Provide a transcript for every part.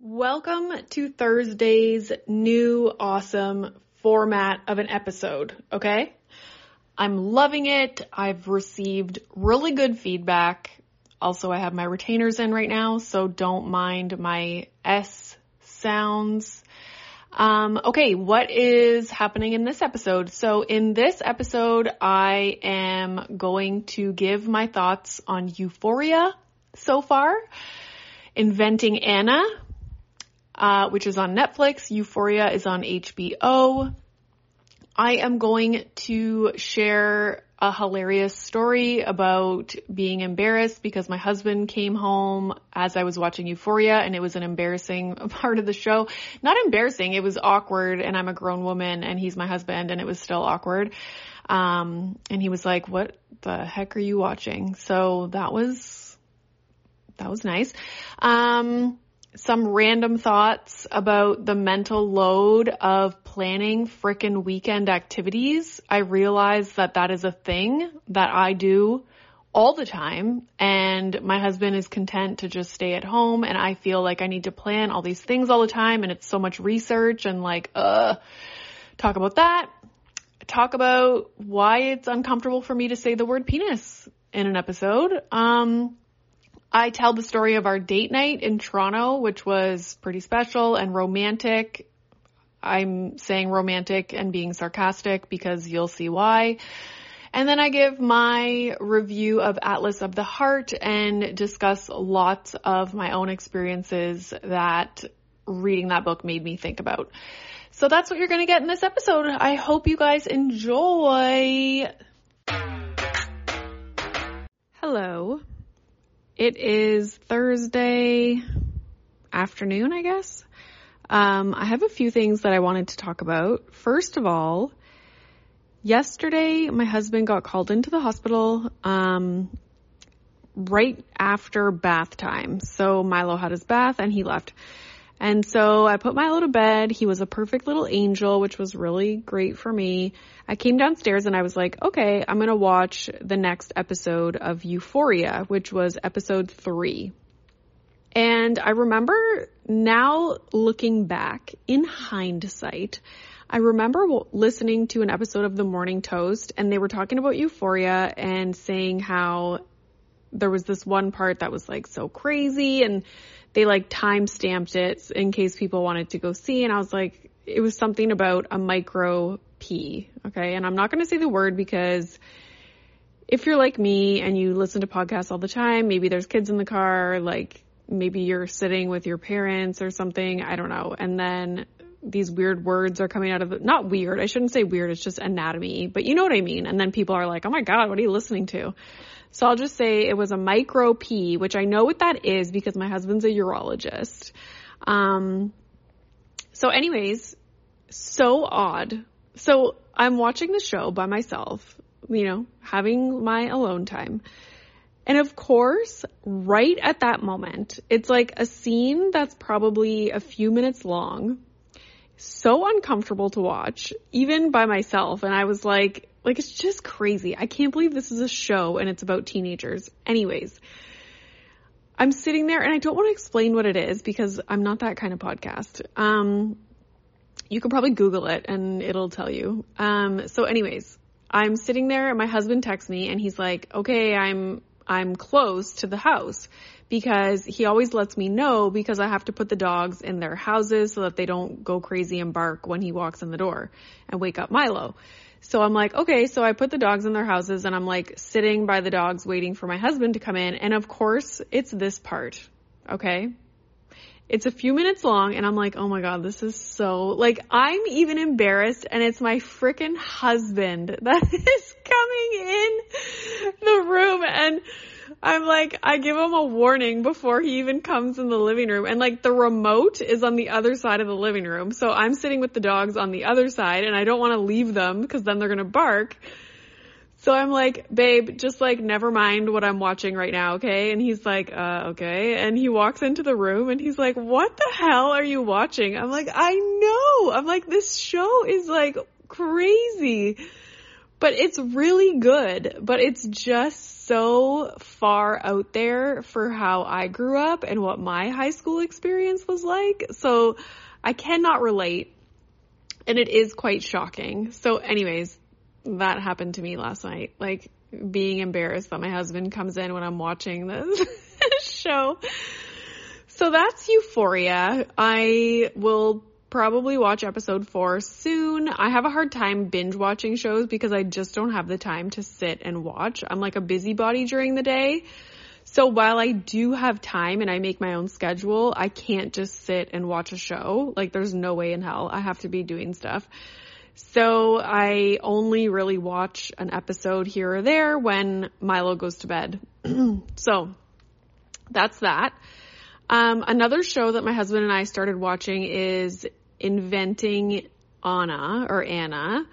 Welcome to Thursday's new awesome format of an episode, okay? I'm loving it. I've received really good feedback. Also, I have my retainers in right now, so don't mind my S sounds. Um, okay, what is happening in this episode? So in this episode, I am going to give my thoughts on Euphoria so far, Inventing Anna, uh, which is on Netflix. Euphoria is on HBO. I am going to share a hilarious story about being embarrassed because my husband came home as I was watching Euphoria and it was an embarrassing part of the show. Not embarrassing, it was awkward and I'm a grown woman and he's my husband and it was still awkward. Um, and he was like, what the heck are you watching? So that was, that was nice. Um, some random thoughts about the mental load of planning frickin' weekend activities. I realize that that is a thing that I do all the time and my husband is content to just stay at home and I feel like I need to plan all these things all the time and it's so much research and like, uh, talk about that. Talk about why it's uncomfortable for me to say the word penis in an episode. Um, I tell the story of our date night in Toronto, which was pretty special and romantic. I'm saying romantic and being sarcastic because you'll see why. And then I give my review of Atlas of the Heart and discuss lots of my own experiences that reading that book made me think about. So that's what you're going to get in this episode. I hope you guys enjoy. Hello. It is Thursday afternoon, I guess. Um, I have a few things that I wanted to talk about. First of all, yesterday my husband got called into the hospital um, right after bath time. So Milo had his bath and he left. And so I put Milo to bed. He was a perfect little angel, which was really great for me. I came downstairs and I was like, okay, I'm going to watch the next episode of Euphoria, which was episode three. And I remember now looking back in hindsight, I remember listening to an episode of The Morning Toast and they were talking about Euphoria and saying how there was this one part that was like so crazy and they like time stamped it in case people wanted to go see. And I was like, it was something about a micro P. Okay. And I'm not going to say the word because if you're like me and you listen to podcasts all the time, maybe there's kids in the car, like maybe you're sitting with your parents or something. I don't know. And then these weird words are coming out of it. Not weird. I shouldn't say weird. It's just anatomy, but you know what I mean. And then people are like, Oh my God, what are you listening to? So I'll just say it was a micro P, which I know what that is because my husband's a urologist. Um, so anyways, so odd. So I'm watching the show by myself, you know, having my alone time. And of course, right at that moment, it's like a scene that's probably a few minutes long, so uncomfortable to watch, even by myself. And I was like, like, it's just crazy. I can't believe this is a show and it's about teenagers. Anyways, I'm sitting there and I don't want to explain what it is because I'm not that kind of podcast. Um, you can probably Google it and it'll tell you. Um, so anyways, I'm sitting there and my husband texts me and he's like, okay, I'm, I'm close to the house because he always lets me know because I have to put the dogs in their houses so that they don't go crazy and bark when he walks in the door and wake up Milo. So I'm like, okay, so I put the dogs in their houses and I'm like sitting by the dogs waiting for my husband to come in. And of course, it's this part. Okay. It's a few minutes long and I'm like, oh my God, this is so, like, I'm even embarrassed and it's my freaking husband that is coming in the room and I'm like, I give him a warning before he even comes in the living room. And like the remote is on the other side of the living room. So I'm sitting with the dogs on the other side and I don't want to leave them because then they're going to bark. So I'm like, babe, just like never mind what I'm watching right now, okay? And he's like, uh, okay. And he walks into the room and he's like, what the hell are you watching? I'm like, I know. I'm like, this show is like crazy. But it's really good. But it's just so far out there for how I grew up and what my high school experience was like. So I cannot relate. And it is quite shocking. So anyways, that happened to me last night. Like being embarrassed that my husband comes in when I'm watching this show. So that's Euphoria. I will probably watch episode four soon. I have a hard time binge watching shows because I just don't have the time to sit and watch. I'm like a busybody during the day. So while I do have time and I make my own schedule, I can't just sit and watch a show. Like there's no way in hell. I have to be doing stuff. So I only really watch an episode here or there when Milo goes to bed. so that's that. Um, another show that my husband and I started watching is Inventing Anna or Anna.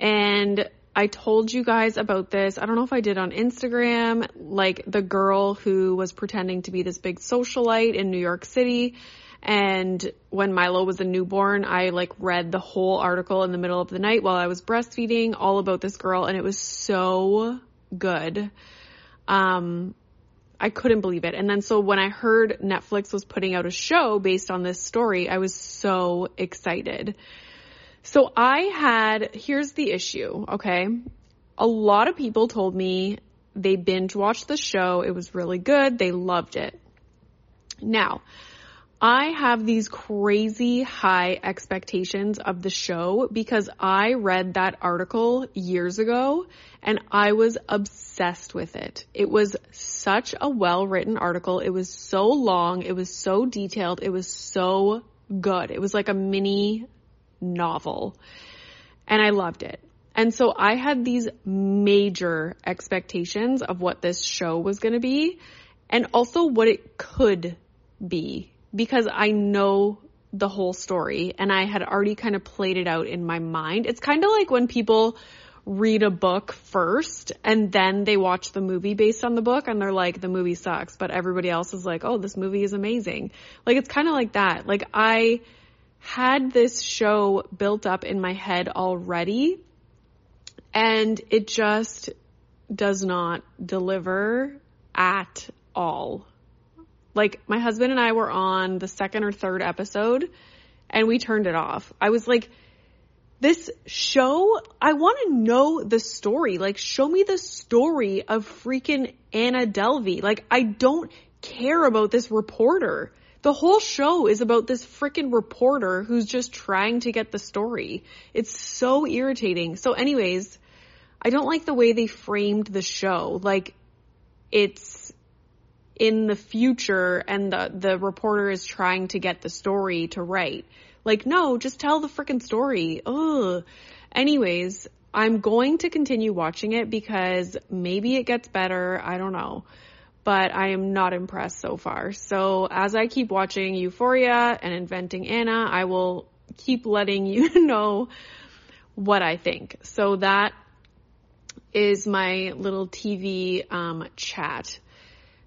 And I told you guys about this. I don't know if I did on Instagram, like the girl who was pretending to be this big socialite in New York City and when Milo was a newborn, I like read the whole article in the middle of the night while I was breastfeeding all about this girl and it was so good. Um, I couldn't believe it. And then so when I heard Netflix was putting out a show based on this story, I was so excited. So I had, here's the issue, okay? A lot of people told me they binge watched the show. It was really good. They loved it. Now, I have these crazy high expectations of the show because I read that article years ago and I was obsessed with it. It was such a well written article. It was so long. It was so detailed. It was so good. It was like a mini novel and I loved it. And so I had these major expectations of what this show was going to be and also what it could be because I know the whole story and I had already kind of played it out in my mind. It's kind of like when people read a book first and then they watch the movie based on the book and they're like, the movie sucks, but everybody else is like, oh, this movie is amazing. Like, it's kind of like that. Like, I had this show built up in my head already and it just does not deliver at all. Like my husband and I were on the second or third episode and we turned it off. I was like, this show, I want to know the story. Like show me the story of freaking Anna Delvey. Like I don't care about this reporter. The whole show is about this freaking reporter who's just trying to get the story. It's so irritating. So anyways, I don't like the way they framed the show. Like it's in the future and the, the reporter is trying to get the story to write. Like, no, just tell the freaking story. Ugh. Anyways, I'm going to continue watching it because maybe it gets better. I don't know. But I am not impressed so far. So as I keep watching Euphoria and Inventing Anna, I will keep letting you know what I think. So that is my little TV um, chat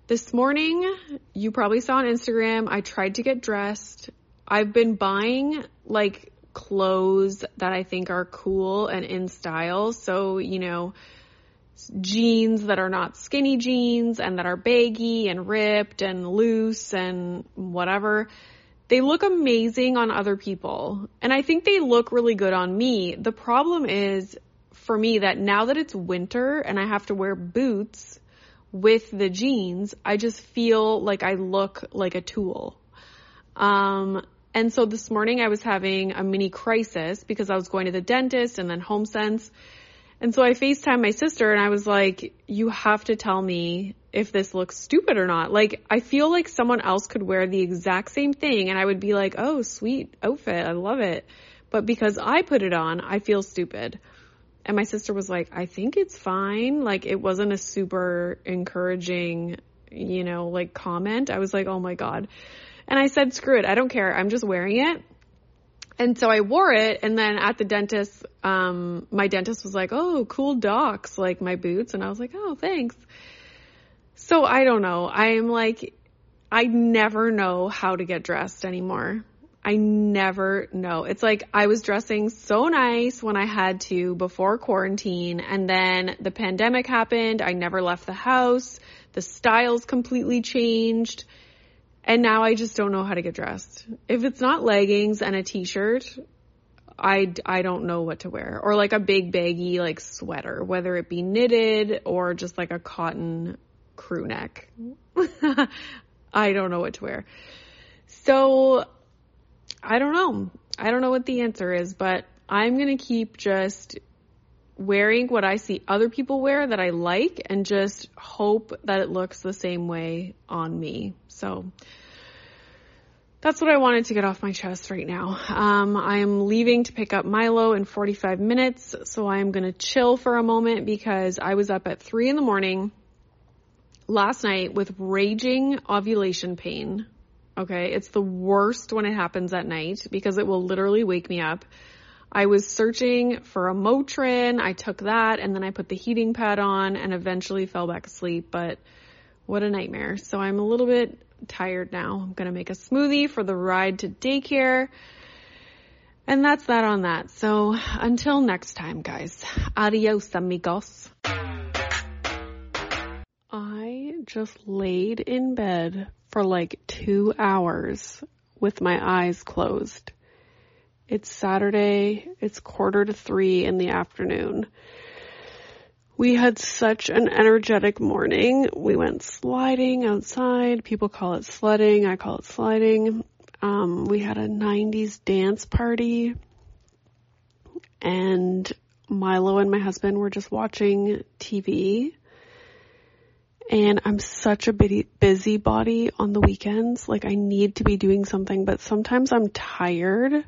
this morning, you probably saw on Instagram, I tried to get dressed. I've been buying like clothes that I think are cool and in style. So, you know, jeans that are not skinny jeans and that are baggy and ripped and loose and whatever. They look amazing on other people. And I think they look really good on me. The problem is for me that now that it's winter and I have to wear boots, with the jeans, I just feel like I look like a tool. Um, and so this morning I was having a mini crisis because I was going to the dentist and then HomeSense. And so I FaceTime my sister and I was like, you have to tell me if this looks stupid or not. Like, I feel like someone else could wear the exact same thing and I would be like, oh, sweet outfit. I love it. But because I put it on, I feel stupid. And my sister was like, I think it's fine. Like, it wasn't a super encouraging, you know, like comment. I was like, oh my God. And I said, screw it. I don't care. I'm just wearing it. And so I wore it. And then at the dentist, um, my dentist was like, oh, cool docs, like my boots. And I was like, oh, thanks. So I don't know. I am like, I never know how to get dressed anymore. I never know. It's like I was dressing so nice when I had to before quarantine and then the pandemic happened. I never left the house. The styles completely changed. And now I just don't know how to get dressed. If it's not leggings and a t-shirt, I, I don't know what to wear. Or like a big baggy like sweater, whether it be knitted or just like a cotton crew neck. I don't know what to wear. So I don't know. I don't know what the answer is, but I'm going to keep just wearing what I see other people wear that I like and just hope that it looks the same way on me. So that's what I wanted to get off my chest right now. Um, I am leaving to pick up Milo in 45 minutes, so I am going to chill for a moment because I was up at 3 in the morning last night with raging ovulation pain. Okay. It's the worst when it happens at night because it will literally wake me up. I was searching for a Motrin. I took that and then I put the heating pad on and eventually fell back asleep, but what a nightmare. So I'm a little bit tired now. I'm going to make a smoothie for the ride to daycare. And that's that on that. So until next time, guys. Adios, amigos. I just laid in bed for like two hours with my eyes closed. It's Saturday. It's quarter to three in the afternoon. We had such an energetic morning. We went sliding outside. People call it sledding. I call it sliding. Um, we had a 90s dance party and Milo and my husband were just watching TV and I'm such a busy body on the weekends. Like I need to be doing something, but sometimes I'm tired,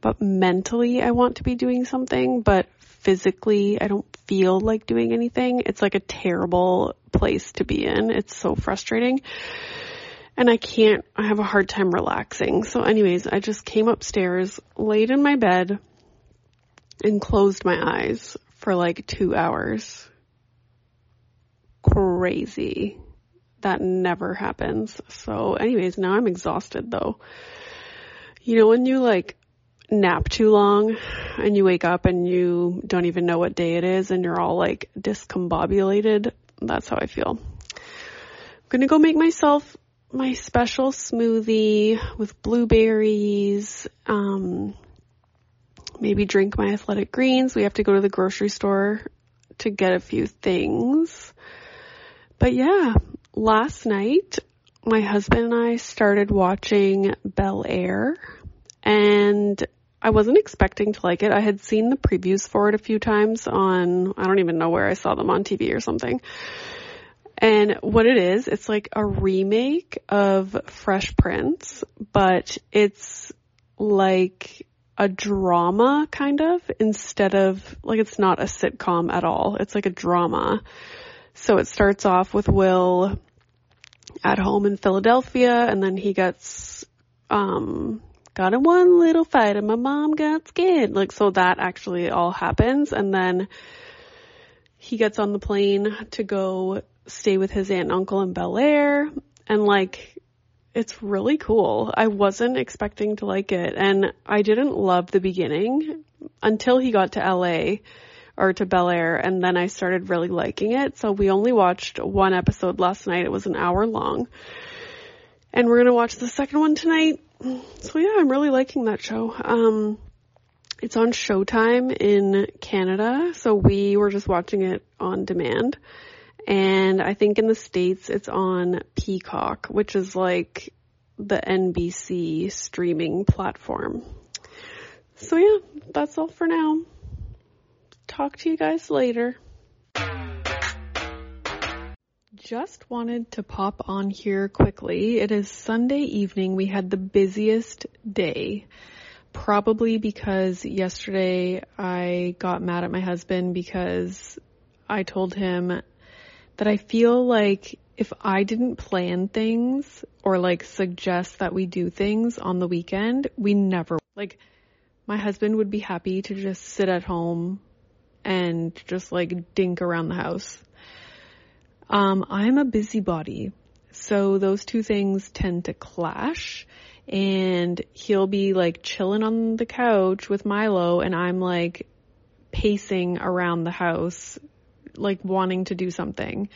but mentally I want to be doing something, but physically I don't feel like doing anything. It's like a terrible place to be in. It's so frustrating. And I can't, I have a hard time relaxing. So anyways, I just came upstairs, laid in my bed, and closed my eyes for like two hours crazy. That never happens. So anyways, now I'm exhausted though. You know, when you like nap too long and you wake up and you don't even know what day it is and you're all like discombobulated, that's how I feel. I'm gonna go make myself my special smoothie with blueberries, um, maybe drink my athletic greens. We have to go to the grocery store to get a few things. But yeah, last night my husband and I started watching Bel Air and I wasn't expecting to like it. I had seen the previews for it a few times on, I don't even know where I saw them on TV or something. And what it is, it's like a remake of Fresh Prince, but it's like a drama kind of instead of like it's not a sitcom at all. It's like a drama. So it starts off with Will at home in Philadelphia and then he gets, um, got in one little fight and my mom got scared. Like, so that actually all happens and then he gets on the plane to go stay with his aunt and uncle in Bel Air and like, it's really cool. I wasn't expecting to like it and I didn't love the beginning until he got to LA or to Bel Air and then I started really liking it. So we only watched one episode last night. It was an hour long. And we're gonna watch the second one tonight. So yeah, I'm really liking that show. Um, it's on Showtime in Canada, so we were just watching it on demand. And I think in the States it's on Peacock, which is like the NBC streaming platform. So yeah, that's all for now talk to you guys later. Just wanted to pop on here quickly. It is Sunday evening. We had the busiest day. probably because yesterday I got mad at my husband because I told him that I feel like if I didn't plan things or like suggest that we do things on the weekend, we never, like, my husband would be happy to just sit at home and just like dink around the house. Um, I'm a busybody. So those two things tend to clash and he'll be like chilling on the couch with Milo and I'm like pacing around the house, like wanting to do something.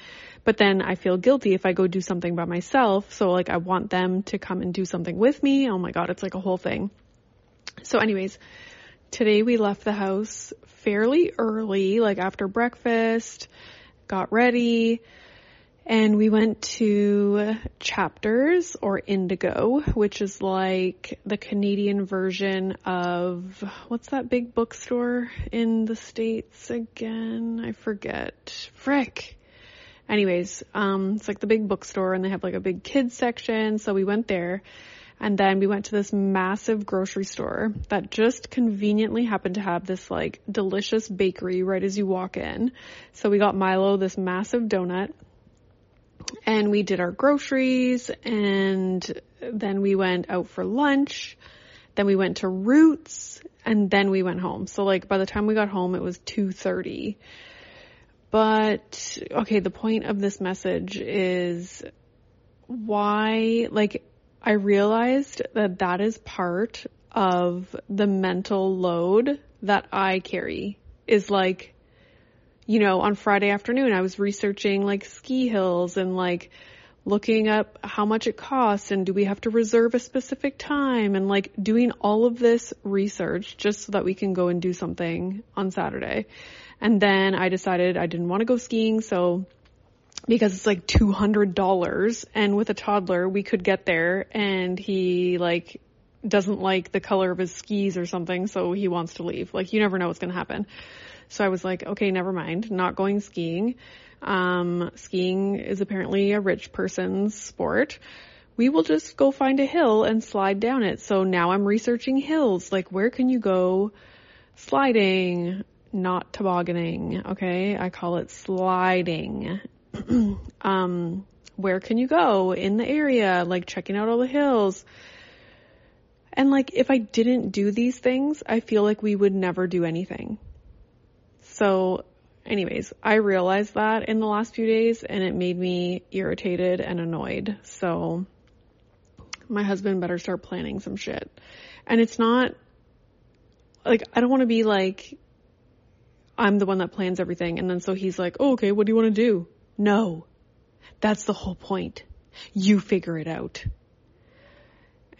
But then I feel guilty if I go do something by myself. So like I want them to come and do something with me. Oh my God, it's like a whole thing. So anyways, today we left the house fairly early, like after breakfast, got ready, and we went to Chapters or Indigo, which is like the Canadian version of what's that big bookstore in the States again? I forget. Frick. Anyways, um, it's like the big bookstore and they have like a big kids section. So we went there and then we went to this massive grocery store that just conveniently happened to have this like delicious bakery right as you walk in. So we got Milo this massive donut and we did our groceries and then we went out for lunch. Then we went to Roots and then we went home. So like by the time we got home it was 2:30. But okay, the point of this message is why like I realized that that is part of the mental load that I carry is like, you know, on Friday afternoon, I was researching like ski hills and like looking up how much it costs and do we have to reserve a specific time and like doing all of this research just so that we can go and do something on Saturday. And then I decided I didn't want to go skiing, so because it's like $200 and with a toddler we could get there and he like doesn't like the color of his skis or something so he wants to leave. Like you never know what's going to happen. So I was like, okay, never mind, not going skiing. Um, skiing is apparently a rich person's sport. We will just go find a hill and slide down it. So now I'm researching hills. Like where can you go sliding? Not tobogganing, okay? I call it sliding. um, where can you go in the area? Like checking out all the hills. And like, if I didn't do these things, I feel like we would never do anything. So anyways, I realized that in the last few days and it made me irritated and annoyed. So my husband better start planning some shit. And it's not like, I don't want to be like, I'm the one that plans everything. And then so he's like, oh, okay, what do you want to do? No. That's the whole point. You figure it out.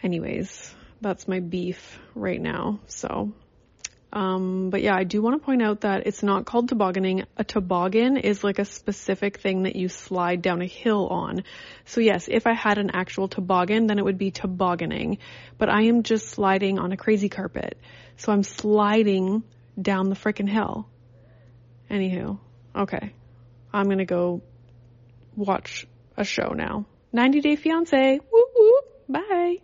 Anyways, that's my beef right now. So, um, but yeah, I do want to point out that it's not called tobogganing. A toboggan is like a specific thing that you slide down a hill on. So yes, if I had an actual toboggan, then it would be tobogganing. But I am just sliding on a crazy carpet. So I'm sliding down the frickin' hill. Anywho, okay. I'm gonna go watch a show now. 90 Day Fiance. Woo woo. Bye.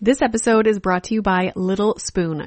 This episode is brought to you by Little Spoon.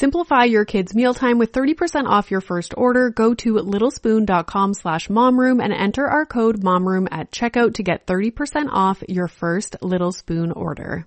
Simplify your kids' mealtime with 30% off your first order. Go to littlespoon.com slash momroom and enter our code momroom at checkout to get 30% off your first Little Spoon order.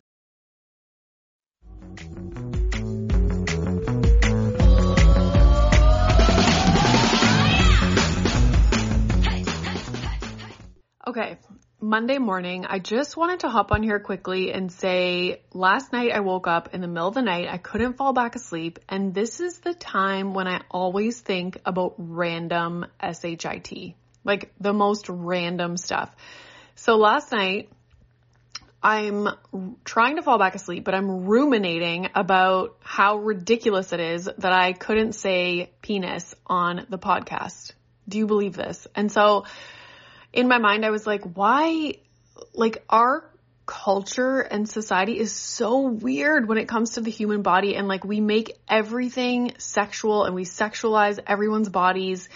Okay, Monday morning, I just wanted to hop on here quickly and say last night I woke up in the middle of the night. I couldn't fall back asleep. And this is the time when I always think about random SHIT, like the most random stuff. So last night, I'm trying to fall back asleep, but I'm ruminating about how ridiculous it is that I couldn't say penis on the podcast. Do you believe this? And so in my mind, I was like, why, like our culture and society is so weird when it comes to the human body and like we make everything sexual and we sexualize everyone's bodies.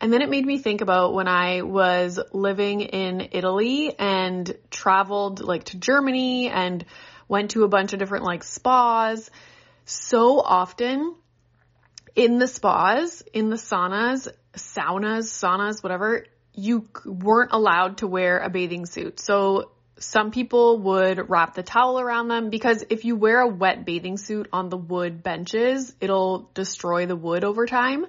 And then it made me think about when I was living in Italy and traveled like to Germany and went to a bunch of different like spas. So often in the spas, in the saunas, saunas, saunas, whatever, you weren't allowed to wear a bathing suit. So some people would wrap the towel around them because if you wear a wet bathing suit on the wood benches, it'll destroy the wood over time.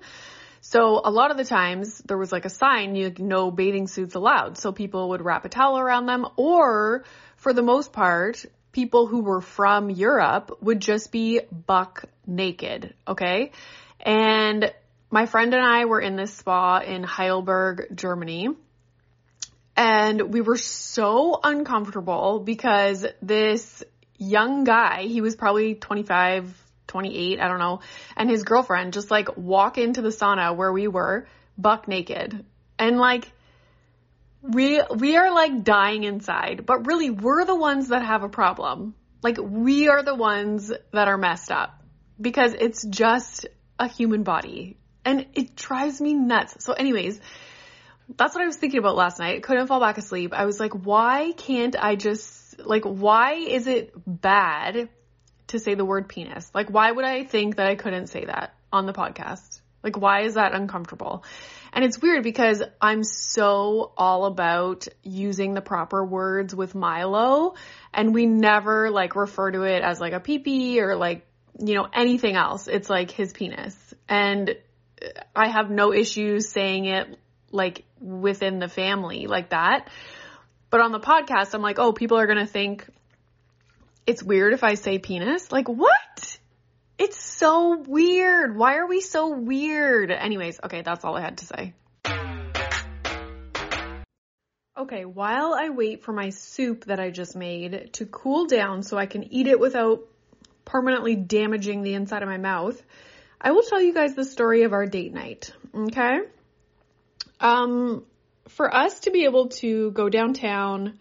So a lot of the times there was like a sign, you no bathing suits allowed. So people would wrap a towel around them or for the most part, people who were from Europe would just be buck naked. Okay. And my friend and I were in this spa in Heidelberg, Germany. And we were so uncomfortable because this young guy, he was probably 25, 28, I don't know, and his girlfriend just like walk into the sauna where we were buck naked. And like, we, we are like dying inside, but really we're the ones that have a problem. Like we are the ones that are messed up because it's just a human body and it drives me nuts. So anyways, that's what I was thinking about last night. Couldn't fall back asleep. I was like, why can't I just, like, why is it bad to say the word penis? Like, why would I think that I couldn't say that on the podcast? Like, why is that uncomfortable? And it's weird because I'm so all about using the proper words with Milo and we never like refer to it as like a peepee or like, you know, anything else. It's like his penis. And I have no issues saying it like within the family like that. But on the podcast, I'm like, oh, people are going to think it's weird if I say penis. Like, what? It's so weird. Why are we so weird? Anyways, okay, that's all I had to say. Okay, while I wait for my soup that I just made to cool down so I can eat it without permanently damaging the inside of my mouth, I will tell you guys the story of our date night. Okay? Um, for us to be able to go downtown,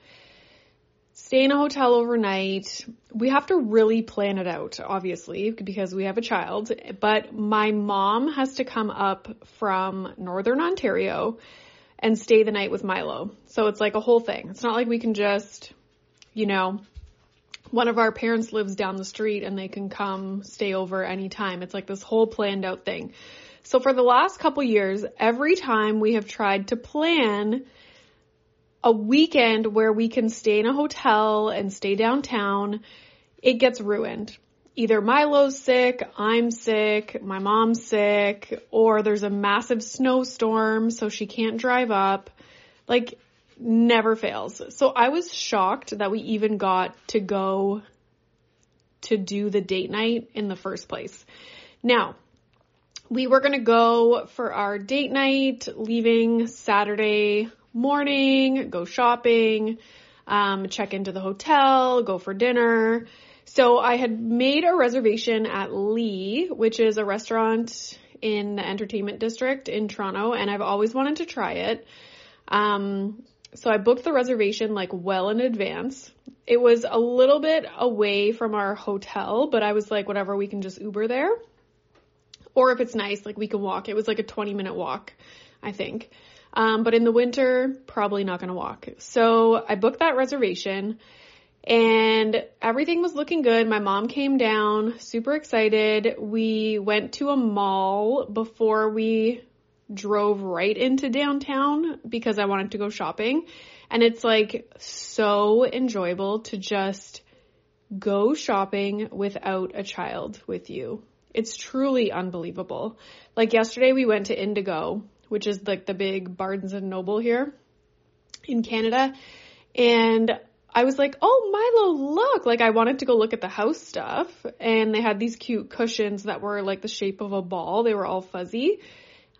stay in a hotel overnight, we have to really plan it out, obviously, because we have a child. But my mom has to come up from Northern Ontario and stay the night with Milo. So it's like a whole thing. It's not like we can just, you know, one of our parents lives down the street and they can come stay over anytime. It's like this whole planned out thing. So for the last couple years, every time we have tried to plan a weekend where we can stay in a hotel and stay downtown, it gets ruined. Either Milo's sick, I'm sick, my mom's sick, or there's a massive snowstorm so she can't drive up. Like, never fails. So I was shocked that we even got to go to do the date night in the first place. Now, we were going to go for our date night, leaving Saturday morning, go shopping, um, check into the hotel, go for dinner. So I had made a reservation at Lee, which is a restaurant in the entertainment district in Toronto, and I've always wanted to try it. Um, so I booked the reservation like well in advance. It was a little bit away from our hotel, but I was like, whatever, we can just Uber there. Or if it's nice, like we can walk. It was like a 20 minute walk, I think. Um, but in the winter, probably not going to walk. So I booked that reservation and everything was looking good. My mom came down, super excited. We went to a mall before we drove right into downtown because I wanted to go shopping. And it's like so enjoyable to just go shopping without a child with you. It's truly unbelievable. Like yesterday we went to Indigo, which is like the big Barnes and Noble here in Canada. And I was like, oh, Milo, look. Like, I wanted to go look at the house stuff. And they had these cute cushions that were like the shape of a ball. They were all fuzzy.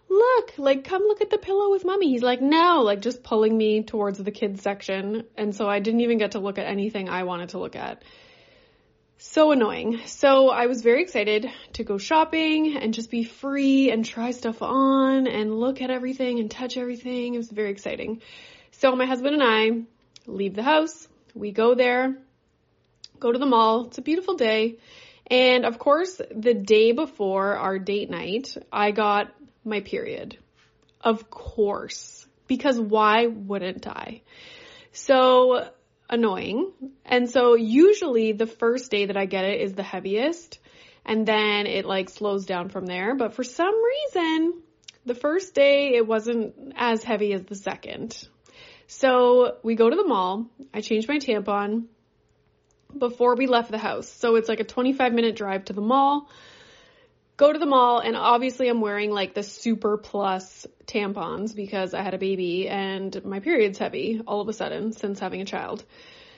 Look, like, come look at the pillow with mommy. He's like, no, like, just pulling me towards the kids section. And so I didn't even get to look at anything I wanted to look at. So annoying. So I was very excited to go shopping and just be free and try stuff on and look at everything and touch everything. It was very exciting. So my husband and I leave the house. We go there, go to the mall. It's a beautiful day. And of course, the day before our date night, I got my period. Of course. Because why wouldn't I? So annoying. And so usually the first day that I get it is the heaviest and then it like slows down from there. But for some reason, the first day it wasn't as heavy as the second. So we go to the mall. I change my tampon before we left the house. So it's like a 25 minute drive to the mall go to the mall and obviously I'm wearing like the super plus tampons because I had a baby and my period's heavy all of a sudden since having a child.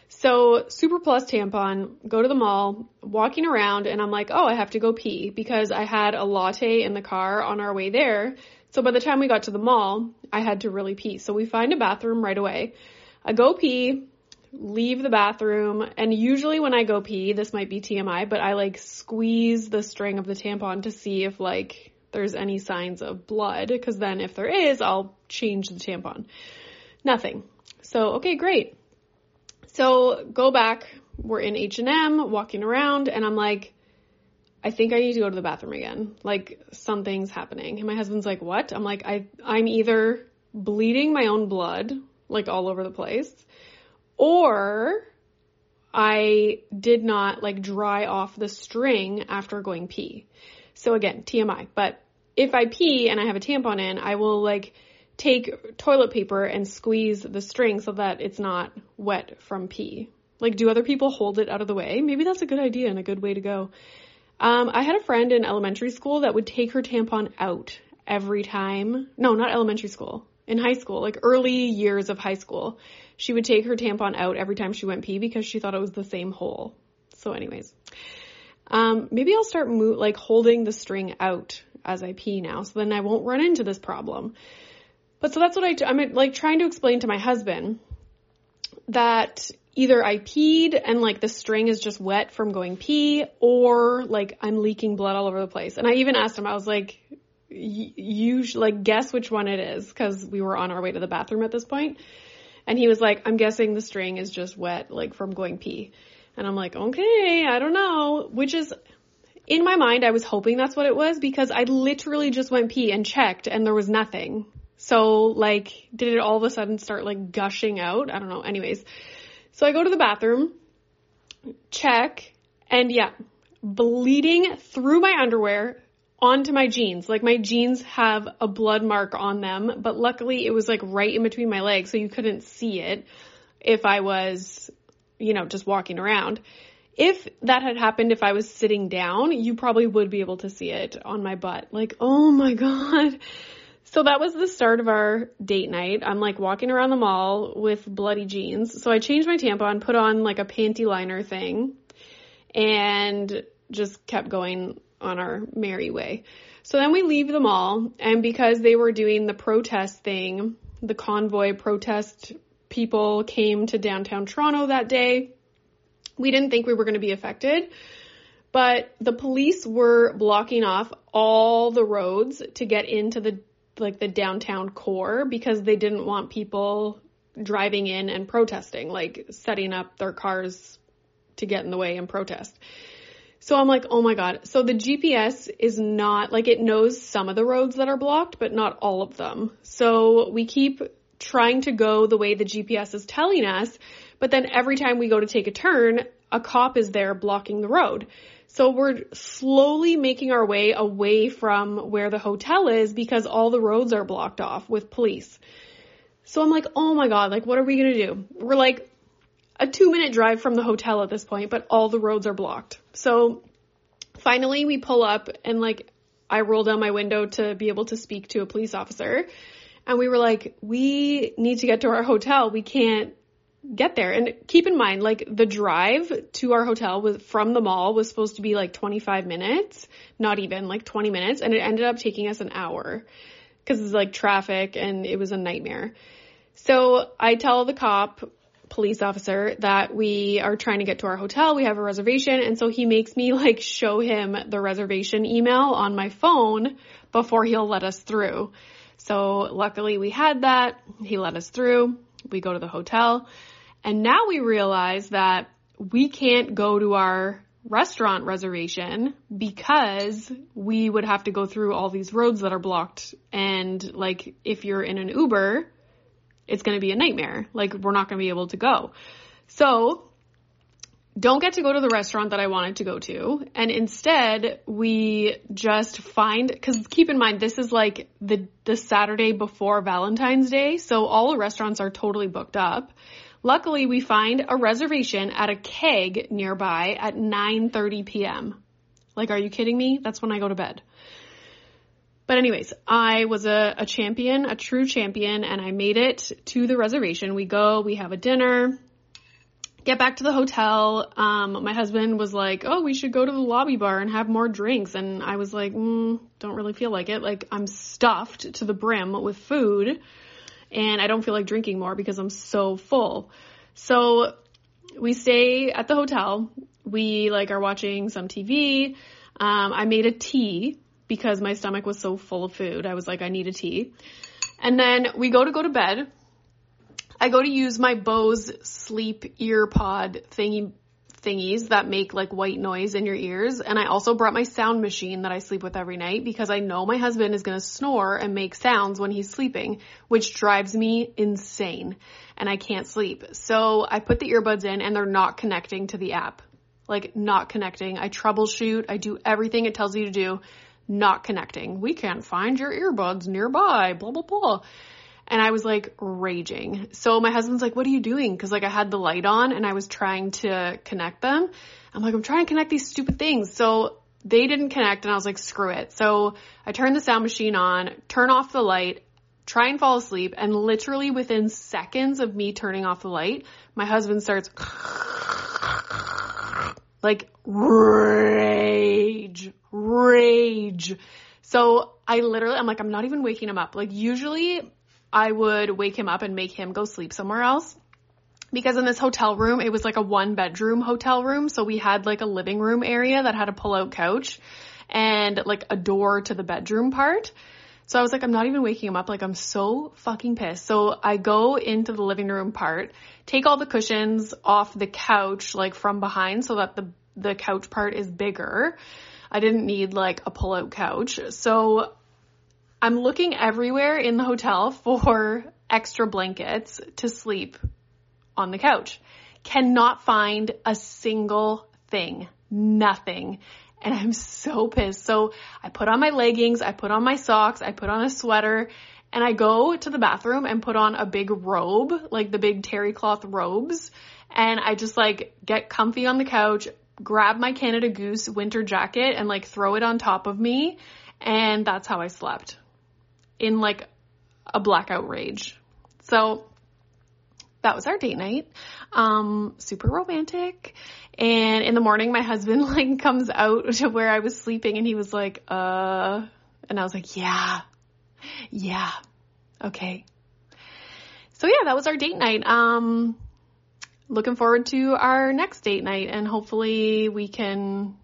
So Super Plus tampon, go to the mall, walking around, and I'm like, oh, I have to go pee because I had a latte in the car on our way there. So by the time we got to the mall, I had to really pee. So we find a bathroom right away. I go pee, leave the bathroom, and usually when I go pee, this might be TMI, but I like squeeze the string of the tampon to see if like there's any signs of blood, because then if there is, I'll change the tampon. Nothing. So, okay, great. So go back, we're in H&M, walking around, and I'm like, I think I need to go to the bathroom again. Like something's happening. And my husband's like, what? I'm like, I, I'm either bleeding my own blood, like all over the place, or I did not like dry off the string after going pee. So again, TMI, but if I pee and I have a tampon in, I will like take toilet paper and squeeze the string so that it's not wet from pee. Like, do other people hold it out of the way? Maybe that's a good idea and a good way to go. Um, I had a friend in elementary school that would take her tampon out every time. No, not elementary school. In high school, like early years of high school, she would take her tampon out every time she went pee because she thought it was the same hole. So, anyways, um, maybe I'll start mo- like holding the string out as I pee now, so then I won't run into this problem. But so that's what I do. I'm like trying to explain to my husband that either I peed and like the string is just wet from going pee or like I'm leaking blood all over the place. And I even asked him, I was like, you like guess which one it is because we were on our way to the bathroom at this. And he was like, I'm guessing the string is just wet like from going pee. And I'm like, okay, I don't know, which is in my mind, I was hoping that's what it was because I literally just went pee and checked and there was nothing. So like, did it all of a sudden start like gushing out? I don't know. Anyways, so I go to the bathroom, check, and yeah, bleeding through my underwear onto my jeans. Like my jeans have a blood mark on them, but luckily it was like right in between my legs, so you couldn't see it if I was, you know, just walking around. If that had happened if I was sitting down, you probably would be able to see it on my butt. Like, oh my god. So that was the start of our date night. I'm like walking around the mall with bloody jeans. So I changed my tampon, put on like a panty liner thing, and just kept going on our merry way. So then we leave the mall, and because they were doing the protest thing, the convoy protest people came to downtown Toronto that day. We didn't think we were going to be affected, but the police were blocking off all the roads to get into the like the downtown core because they didn't want people driving in and protesting, like setting up their cars to get in the way and protest. So I'm like, oh my God. So the GPS is not, like it knows some of the roads that are blocked, but not all of them. So we keep trying to go the way the GPS is telling us, but then every time we go to take a turn, a cop is there blocking the road. So we're slowly making our way away from where the hotel is because all the roads are blocked off with police. So I'm like, oh my God, like what are we gonna do? We're like a two minute drive from the hotel at this point, but all the roads are blocked. So finally we pull up and like I roll down my window to be able to speak to a police officer. And we were like, we need to get to our hotel. We can't get there. And keep in mind, like the drive to our hotel was from the mall was supposed to be like 25 minutes, not even like 20 minutes. And it ended up taking us an hour because it's like traffic and it was a nightmare. So I tell the cop, police officer that we are trying to get to our hotel. We have a reservation. And so he makes me like show him the reservation email on my phone before he'll let us through. So luckily we had that. He let us through. We go to the hotel. And now we realize that we can't go to our restaurant reservation because we would have to go through all these roads that are blocked. And like, if you're in an Uber, it's going to be a nightmare. Like, we're not going to be able to go. So, don't get to go to the restaurant that I wanted to go to. And instead, we just find, cause keep in mind, this is like the, the Saturday before Valentine's Day. So all the restaurants are totally booked up. Luckily, we find a reservation at a keg nearby at 9:30 p.m. Like, are you kidding me? That's when I go to bed. But anyways, I was a, a champion, a true champion, and I made it to the reservation. We go, we have a dinner, get back to the hotel. Um, my husband was like, "Oh, we should go to the lobby bar and have more drinks," and I was like, mm, "Don't really feel like it. Like I'm stuffed to the brim with food, and I don't feel like drinking more because I'm so full." So we stay at the hotel. We like are watching some TV. Um, I made a tea because my stomach was so full of food. I was like, I need a tea. And then we go to go to bed. I go to use my Bose sleep ear pod thingy thingies that make like white noise in your ears. And I also brought my sound machine that I sleep with every night because I know my husband is going to snore and make sounds when he's sleeping, which drives me insane and I can't sleep. So I put the earbuds in and they're not connecting to the app. Like not connecting. I troubleshoot. I do everything it tells you to do. Not connecting. We can't find your earbuds nearby. Blah, blah, blah. And I was like raging. So my husband's like, what are you doing? Cause like I had the light on and I was trying to connect them. I'm like, I'm trying to connect these stupid things. So they didn't connect and I was like, screw it. So I turned the sound machine on, turn off the light, try and fall asleep. And literally within seconds of me turning off the light, my husband starts like rage, rage. So I literally, I'm like, I'm not even waking him up. Like usually I would wake him up and make him go sleep somewhere else. Because in this hotel room, it was like a one bedroom hotel room. So we had like a living room area that had a pull out couch and like a door to the bedroom part. So I was like, I'm not even waking him up. Like I'm so fucking pissed. So I go into the living room part, take all the cushions off the couch, like from behind so that the, the couch part is bigger. I didn't need like a pull out couch. So I'm looking everywhere in the hotel for extra blankets to sleep on the couch. Cannot find a single thing. Nothing. And I'm so pissed. So I put on my leggings, I put on my socks, I put on a sweater, and I go to the bathroom and put on a big robe, like the big terry cloth robes. And I just like get comfy on the couch, grab my Canada Goose winter jacket and like throw it on top of me. And that's how I slept in like a blackout rage. So that was our date night. Um, super romantic. And in the morning, my husband like comes out to where I was sleeping and he was like, uh, and I was like, yeah, yeah, okay. So yeah, that was our date night. Um, looking forward to our next date night and hopefully we can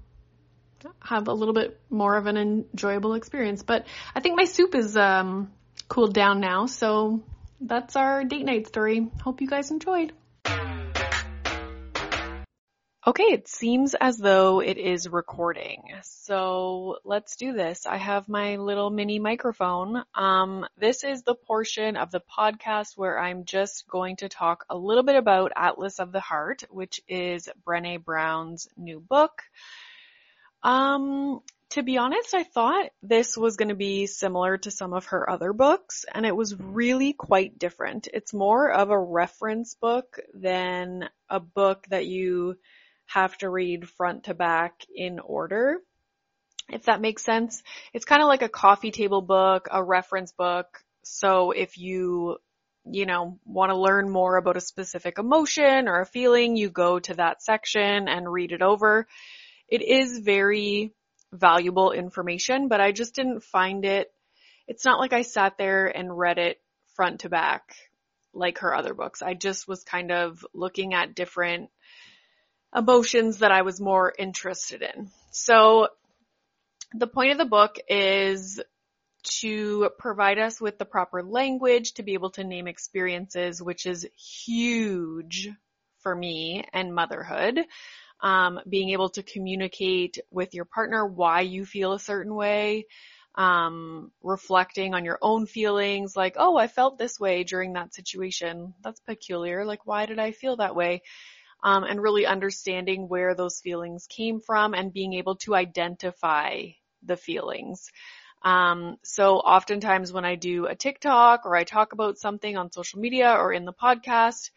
have a little bit more of an enjoyable experience. But I think my soup is um, cooled down now, so that's our date night story. Hope you guys enjoyed. Okay, it seems as though it is recording. So let's do this. I have my little mini microphone. Um, this is the portion of the podcast where I'm just going to talk a little bit about Atlas of the Heart, which is Brene Brown's new book. Um, to be honest, I thought this was going to be similar to some of her other books, and it was mm-hmm. really quite different. It's more of a reference book than a book that you have to read front to back in order. If that makes sense. It's kind of like a coffee table book, a reference book. So if you, you know, want to learn more about a specific emotion or a feeling, you go to that section and read it over it is very valuable information, but I just didn't find it. It's not like I sat there and read it front to back like her other books. I just was kind of looking at different emotions that I was more interested in. So the point of the book is to provide us with the proper language to be able to name experiences, which is huge for me and motherhood um, being able to communicate with your partner why you feel a certain way, um, reflecting on your own feelings, like, oh, I felt this way during that situation. That's peculiar. Like, why did I feel that way? Um, and really understanding where those feelings came from and being able to identify the feelings. Um, so oftentimes when I do a TikTok or I talk about something on social media or in the podcast,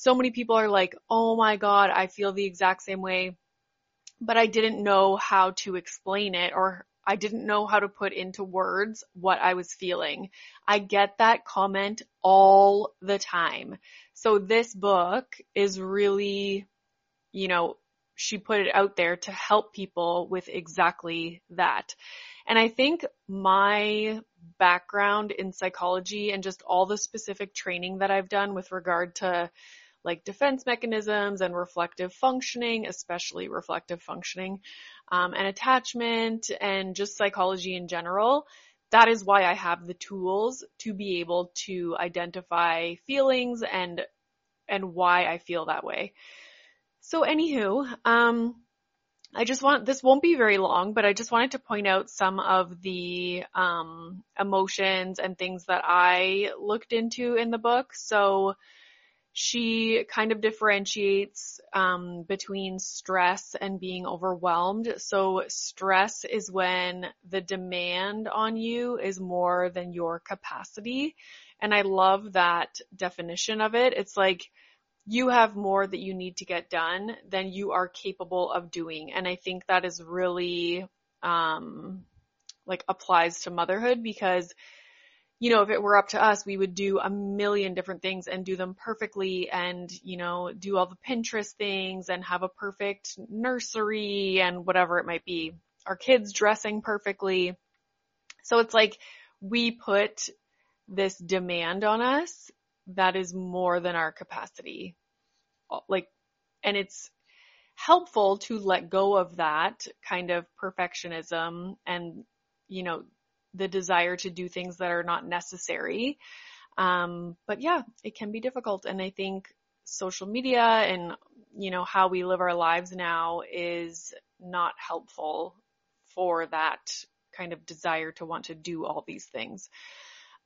so many people are like, oh my God, I feel the exact same way, but I didn't know how to explain it or I didn't know how to put into words what I was feeling. I get that comment all the time. So this book is really, you know, she put it out there to help people with exactly that. And I think my background in psychology and just all the specific training that I've done with regard to like defense mechanisms and reflective functioning, especially reflective functioning, um, and attachment and just psychology in general. That is why I have the tools to be able to identify feelings and and why I feel that way. So anywho, um, I just want, this won't be very long, but I just wanted to point out some of the, um, emotions and things that I looked into in the book. So she kind of differentiates, um, between stress and being overwhelmed. So stress is when the demand on you is more than your capacity. And I love that definition of it. It's like, you have more that you need to get done than you are capable of doing. And I think that is really, um, like applies to motherhood because, you know, if it were up to us, we would do a million different things and do them perfectly and, you know, do all the Pinterest things and have a perfect nursery and whatever it might be. Our kids dressing perfectly. So it's like we put this demand on us that is more than our capacity. Like, and it's helpful to let go of that kind of perfectionism and, you know, the desire to do things that are not necessary. Um, but yeah, it can be difficult. And I think social media and, you know, how we live our lives now is not helpful for that kind of desire to want to do all these things.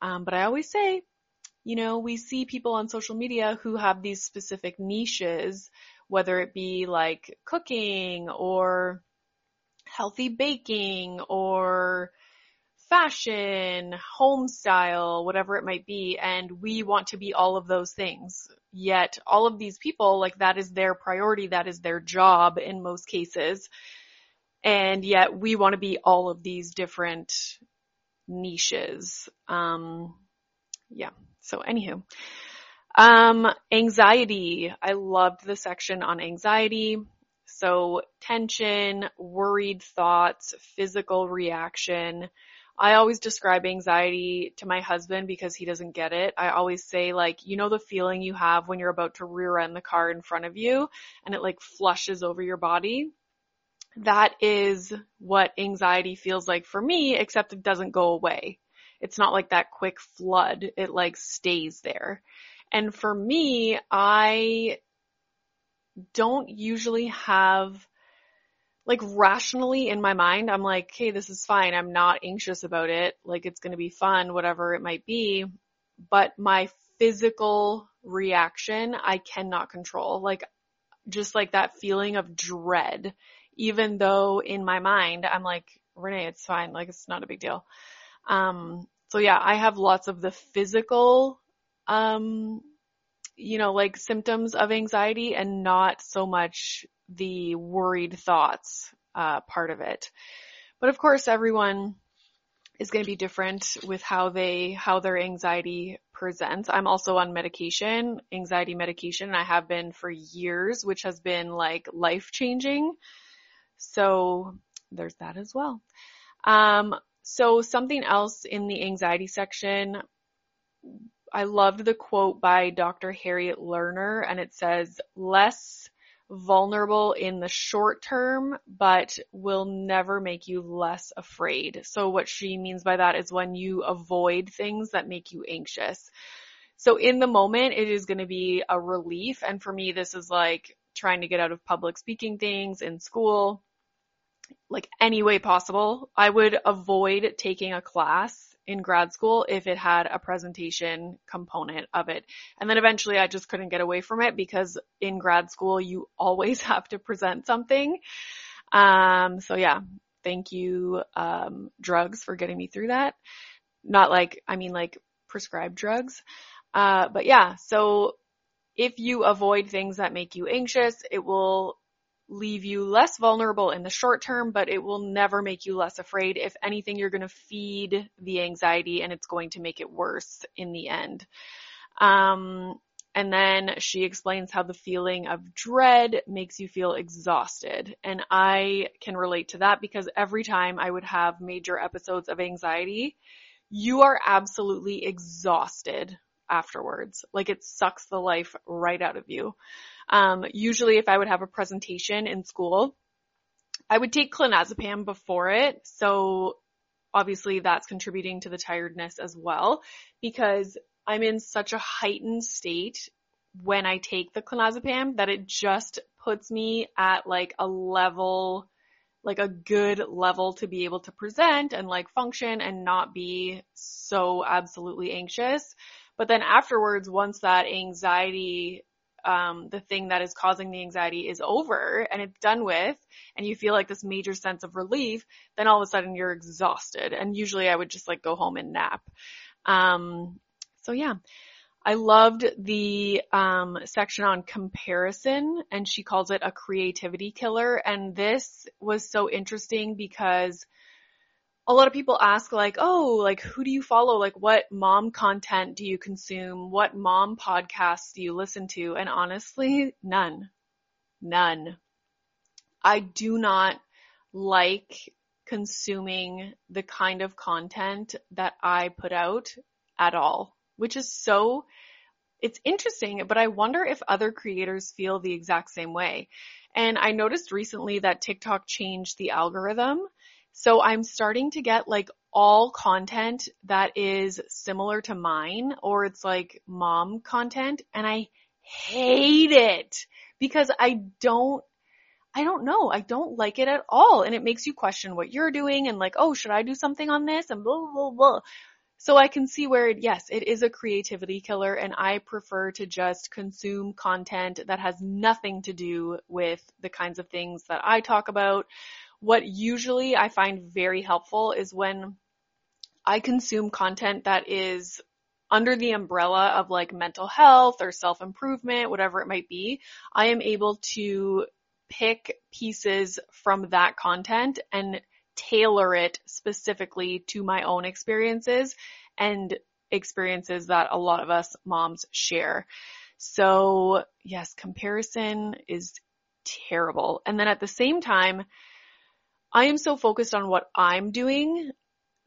Um, but I always say you know, we see people on social media who have these specific niches, whether it be like cooking or healthy baking or fashion, home style, whatever it might be. And we want to be all of those things. Yet all of these people, like that is their priority. That is their job in most cases. And yet we want to be all of these different niches. Um, yeah. So anywho, um, anxiety. I loved the section on anxiety. So tension, worried thoughts, physical reaction. I always describe anxiety to my husband because he doesn't get it. I always say like, you know the feeling you have when you're about to rear end the car in front of you and it like flushes over your body? That is what anxiety feels like for me, except it doesn't go away. It's not like that quick flood. It like stays there. And for me, I don't usually have like rationally in my mind, I'm like, hey, this is fine. I'm not anxious about it. Like it's going to be fun, whatever it might be. But my physical reaction, I cannot control. Like just like that feeling of dread, even though in my mind, I'm like, Renee, it's fine. Like it's not a big deal. Um, so yeah, I have lots of the physical, um, you know, like symptoms of anxiety and not so much the worried thoughts, uh, part of it. But of course, everyone is going to be different with how they, how their anxiety presents. I'm also on medication, anxiety medication, and I have been for years, which has been like life changing. So there's that as well. Um, so something else in the anxiety section, I loved the quote by Dr. Harriet Lerner and it says, less vulnerable in the short term, but will never make you less afraid. So what she means by that is when you avoid things that make you anxious. So in the moment, it is going to be a relief. And for me, this is like trying to get out of public speaking things in school like any way possible. I would avoid taking a class in grad school if it had a presentation component of it. And then eventually I just couldn't get away from it because in grad school you always have to present something. Um, so yeah, thank you, um, drugs for getting me through that. Not like, I mean like prescribed drugs. Uh, but yeah, so if you avoid things that make you anxious, it will leave you less vulnerable in the short term, but it will never make you less afraid. If anything, you're going to feed the anxiety and it's going to make it worse in the end. Um, and then she explains how the feeling of dread makes you feel exhausted. And I can relate to that because every time I would have major episodes of anxiety, you are absolutely exhausted afterwards. Like it sucks the life right out of you. Um, usually if I would have a presentation in school, I would take clonazepam before it. So obviously that's contributing to the tiredness as well because I'm in such a heightened state when I take the clonazepam that it just puts me at like a level, like a good level to be able to present and like function and not be so absolutely anxious. But then afterwards, once that anxiety, um, the thing that is causing the anxiety is over and it's done with and you feel like this major sense of relief, then all of a sudden you're exhausted. And usually I would just like go home and nap. Um, so yeah. I loved the um, section on comparison, and she calls it a creativity killer. And this was so interesting because a lot of people ask like, oh, like who do you follow? Like what mom content do you consume? What mom podcasts do you listen to? And honestly, none. None. I do not like consuming the kind of content that I put out at all, which is so, it's interesting, but I wonder if other creators feel the exact same way. And I noticed recently that TikTok changed the algorithm so I'm starting to get like all content that is similar to mine or it's like mom content and I hate it because I don't I don't know. I don't like it at all. And it makes you question what you're doing and like, oh, should I do something on this? And blah, blah, blah. So I can see where, it, yes, it is a creativity killer and I prefer to just consume content that has nothing to do with the kinds of things that I talk about what usually I find very helpful is when I consume content that is under the umbrella of like mental health or self-improvement, whatever it might be, I am able to pick pieces from that content and tailor it specifically to my own experiences and experiences that a lot of us moms share. So yes, comparison is terrible. And then at the same time, I am so focused on what I'm doing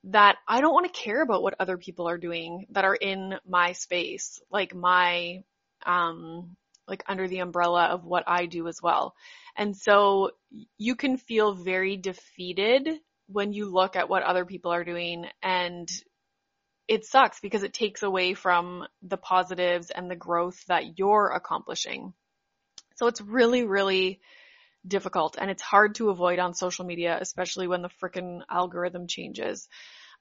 that I don't want to care about what other people are doing that are in my space, like my, um, like under the umbrella of what I do as well. And so you can feel very defeated when you look at what other people are doing and it sucks because it takes away from the positives and the growth that you're accomplishing. So it's really, really difficult and it's hard to avoid on social media, especially when the frickin' algorithm changes.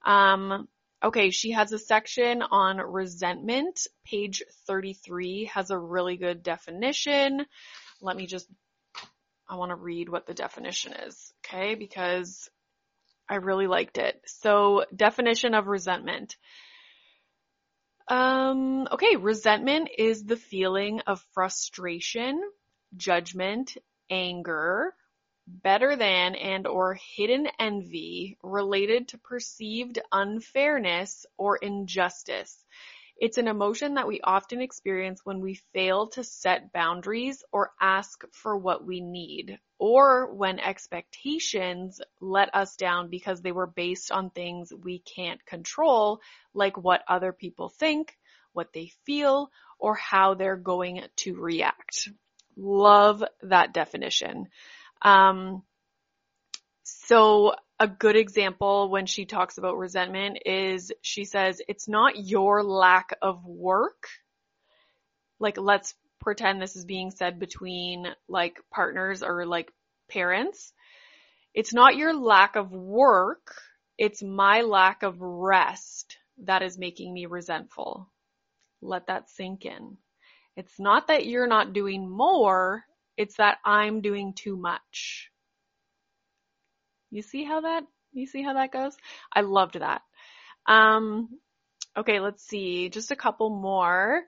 Um, okay, she has a section on resentment. Page 33 has a really good definition. Let me just, I want to read what the definition is, okay, because I really liked it. So definition of resentment. Um, okay, resentment is the feeling of frustration, judgment, anger, better than and or hidden envy related to perceived unfairness or injustice. It's an emotion that we often experience when we fail to set boundaries or ask for what we need, or when expectations let us down because they were based on things we can't control, like what other people think, what they feel, or how they're going to react. Love that definition. Um, so a good example when she talks about resentment is she says it's not your lack of work. Like let's pretend this is being said between like partners or like parents. It's not your lack of work. It's my lack of rest that is making me resentful. Let that sink in. It's not that you're not doing more, it's that I'm doing too much. You see how that, you see how that goes? I loved that. Um, okay, let's see, just a couple more.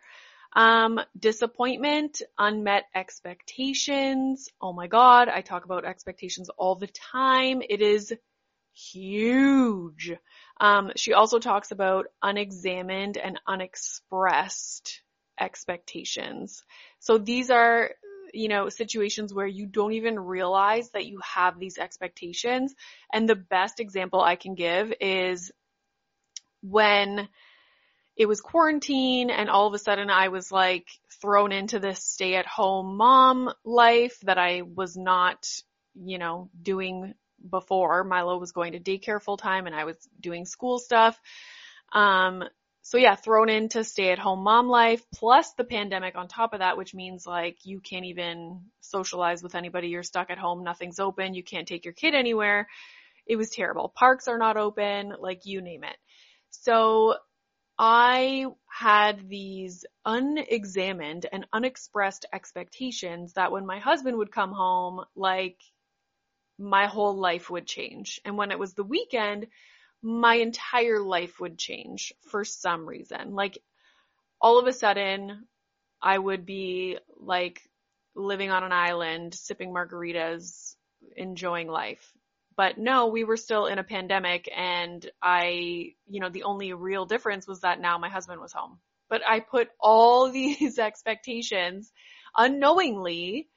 Um, disappointment, unmet expectations. Oh my God, I talk about expectations all the time. It is huge. Um, she also talks about unexamined and unexpressed expectations. So these are, you know, situations where you don't even realize that you have these expectations. And the best example I can give is when it was quarantine and all of a sudden I was like thrown into this stay at home mom life that I was not, you know, doing before. Milo was going to daycare full time and I was doing school stuff. Um, so yeah, thrown into stay at home mom life plus the pandemic on top of that, which means like you can't even socialize with anybody. You're stuck at home. Nothing's open. You can't take your kid anywhere. It was terrible. Parks are not open, like you name it. So I had these unexamined and unexpressed expectations that when my husband would come home, like my whole life would change. And when it was the weekend, my entire life would change for some reason. Like all of a sudden I would be like living on an island, sipping margaritas, enjoying life. But no, we were still in a pandemic and I, you know, the only real difference was that now my husband was home. But I put all these expectations unknowingly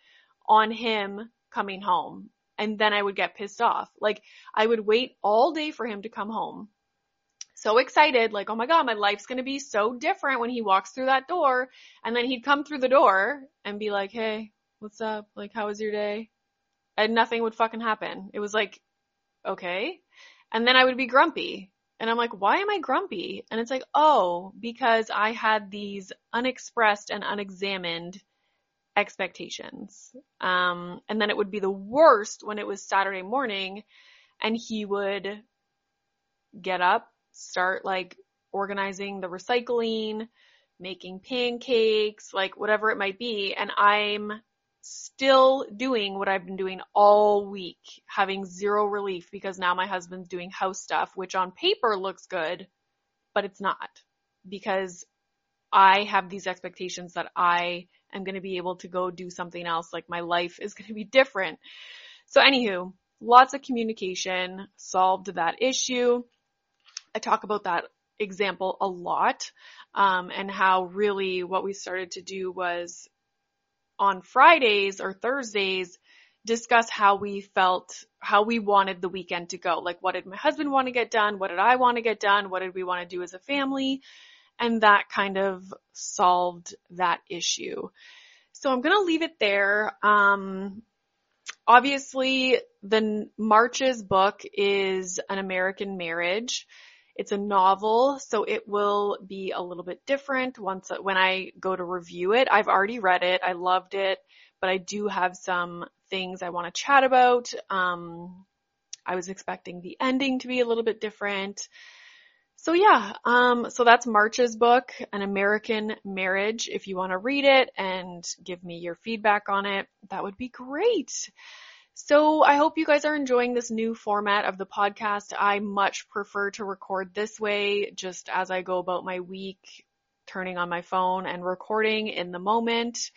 on him coming home and then I would get pissed off. Like I would wait all day for him to come home. So excited, like, oh my god, my life's gonna be so different when he walks through that door. And then he'd come through the door and be like, hey, what's up? Like, how was your day? And nothing would fucking happen. It was like, okay. And then I would be grumpy. And I'm like, why am I grumpy? And it's like, oh, because I had these unexpressed and unexamined expectations. Um, and then it would be the worst when it was Saturday morning and he would get up, start like organizing the recycling, making pancakes, like whatever it might be. And I'm still doing what I've been doing all week, having zero relief because now my husband's doing house stuff, which on paper looks good, but it's not because I have these expectations that I am going to be able to go do something else. Like my life is going to be different. So anywho, lots of communication solved that issue. I talk about that example a lot, um, and how really what we started to do was on Fridays or Thursdays, discuss how we felt, how we wanted the weekend to go. Like what did my husband want to get done? What did I want to get done? What did we want to do as a family? And that kind of solved that issue. So I'm going to leave it there. Um, obviously the March's book is an American marriage. It's a novel, so it will be a little bit different once when I go to review it. I've already read it. I loved it, but I do have some things I want to chat about. Um, I was expecting the ending to be a little bit different. So yeah, um, so that's March's book, An American Marriage. If you want to read it and give me your feedback on it, that would be great. So I hope you guys are enjoying this new format of the podcast. I much prefer to record this way, just as I go about my week, turning on my phone and recording in the moment.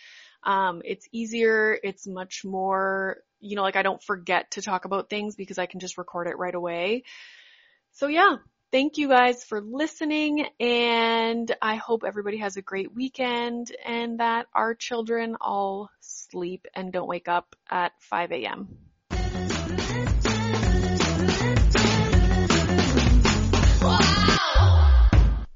Um, it's easier. It's much more, you know, like I don't forget to talk about things because I can just record it right away. So yeah, Thank you guys for listening and I hope everybody has a great weekend and that our children all sleep and don't wake up at 5 a.m.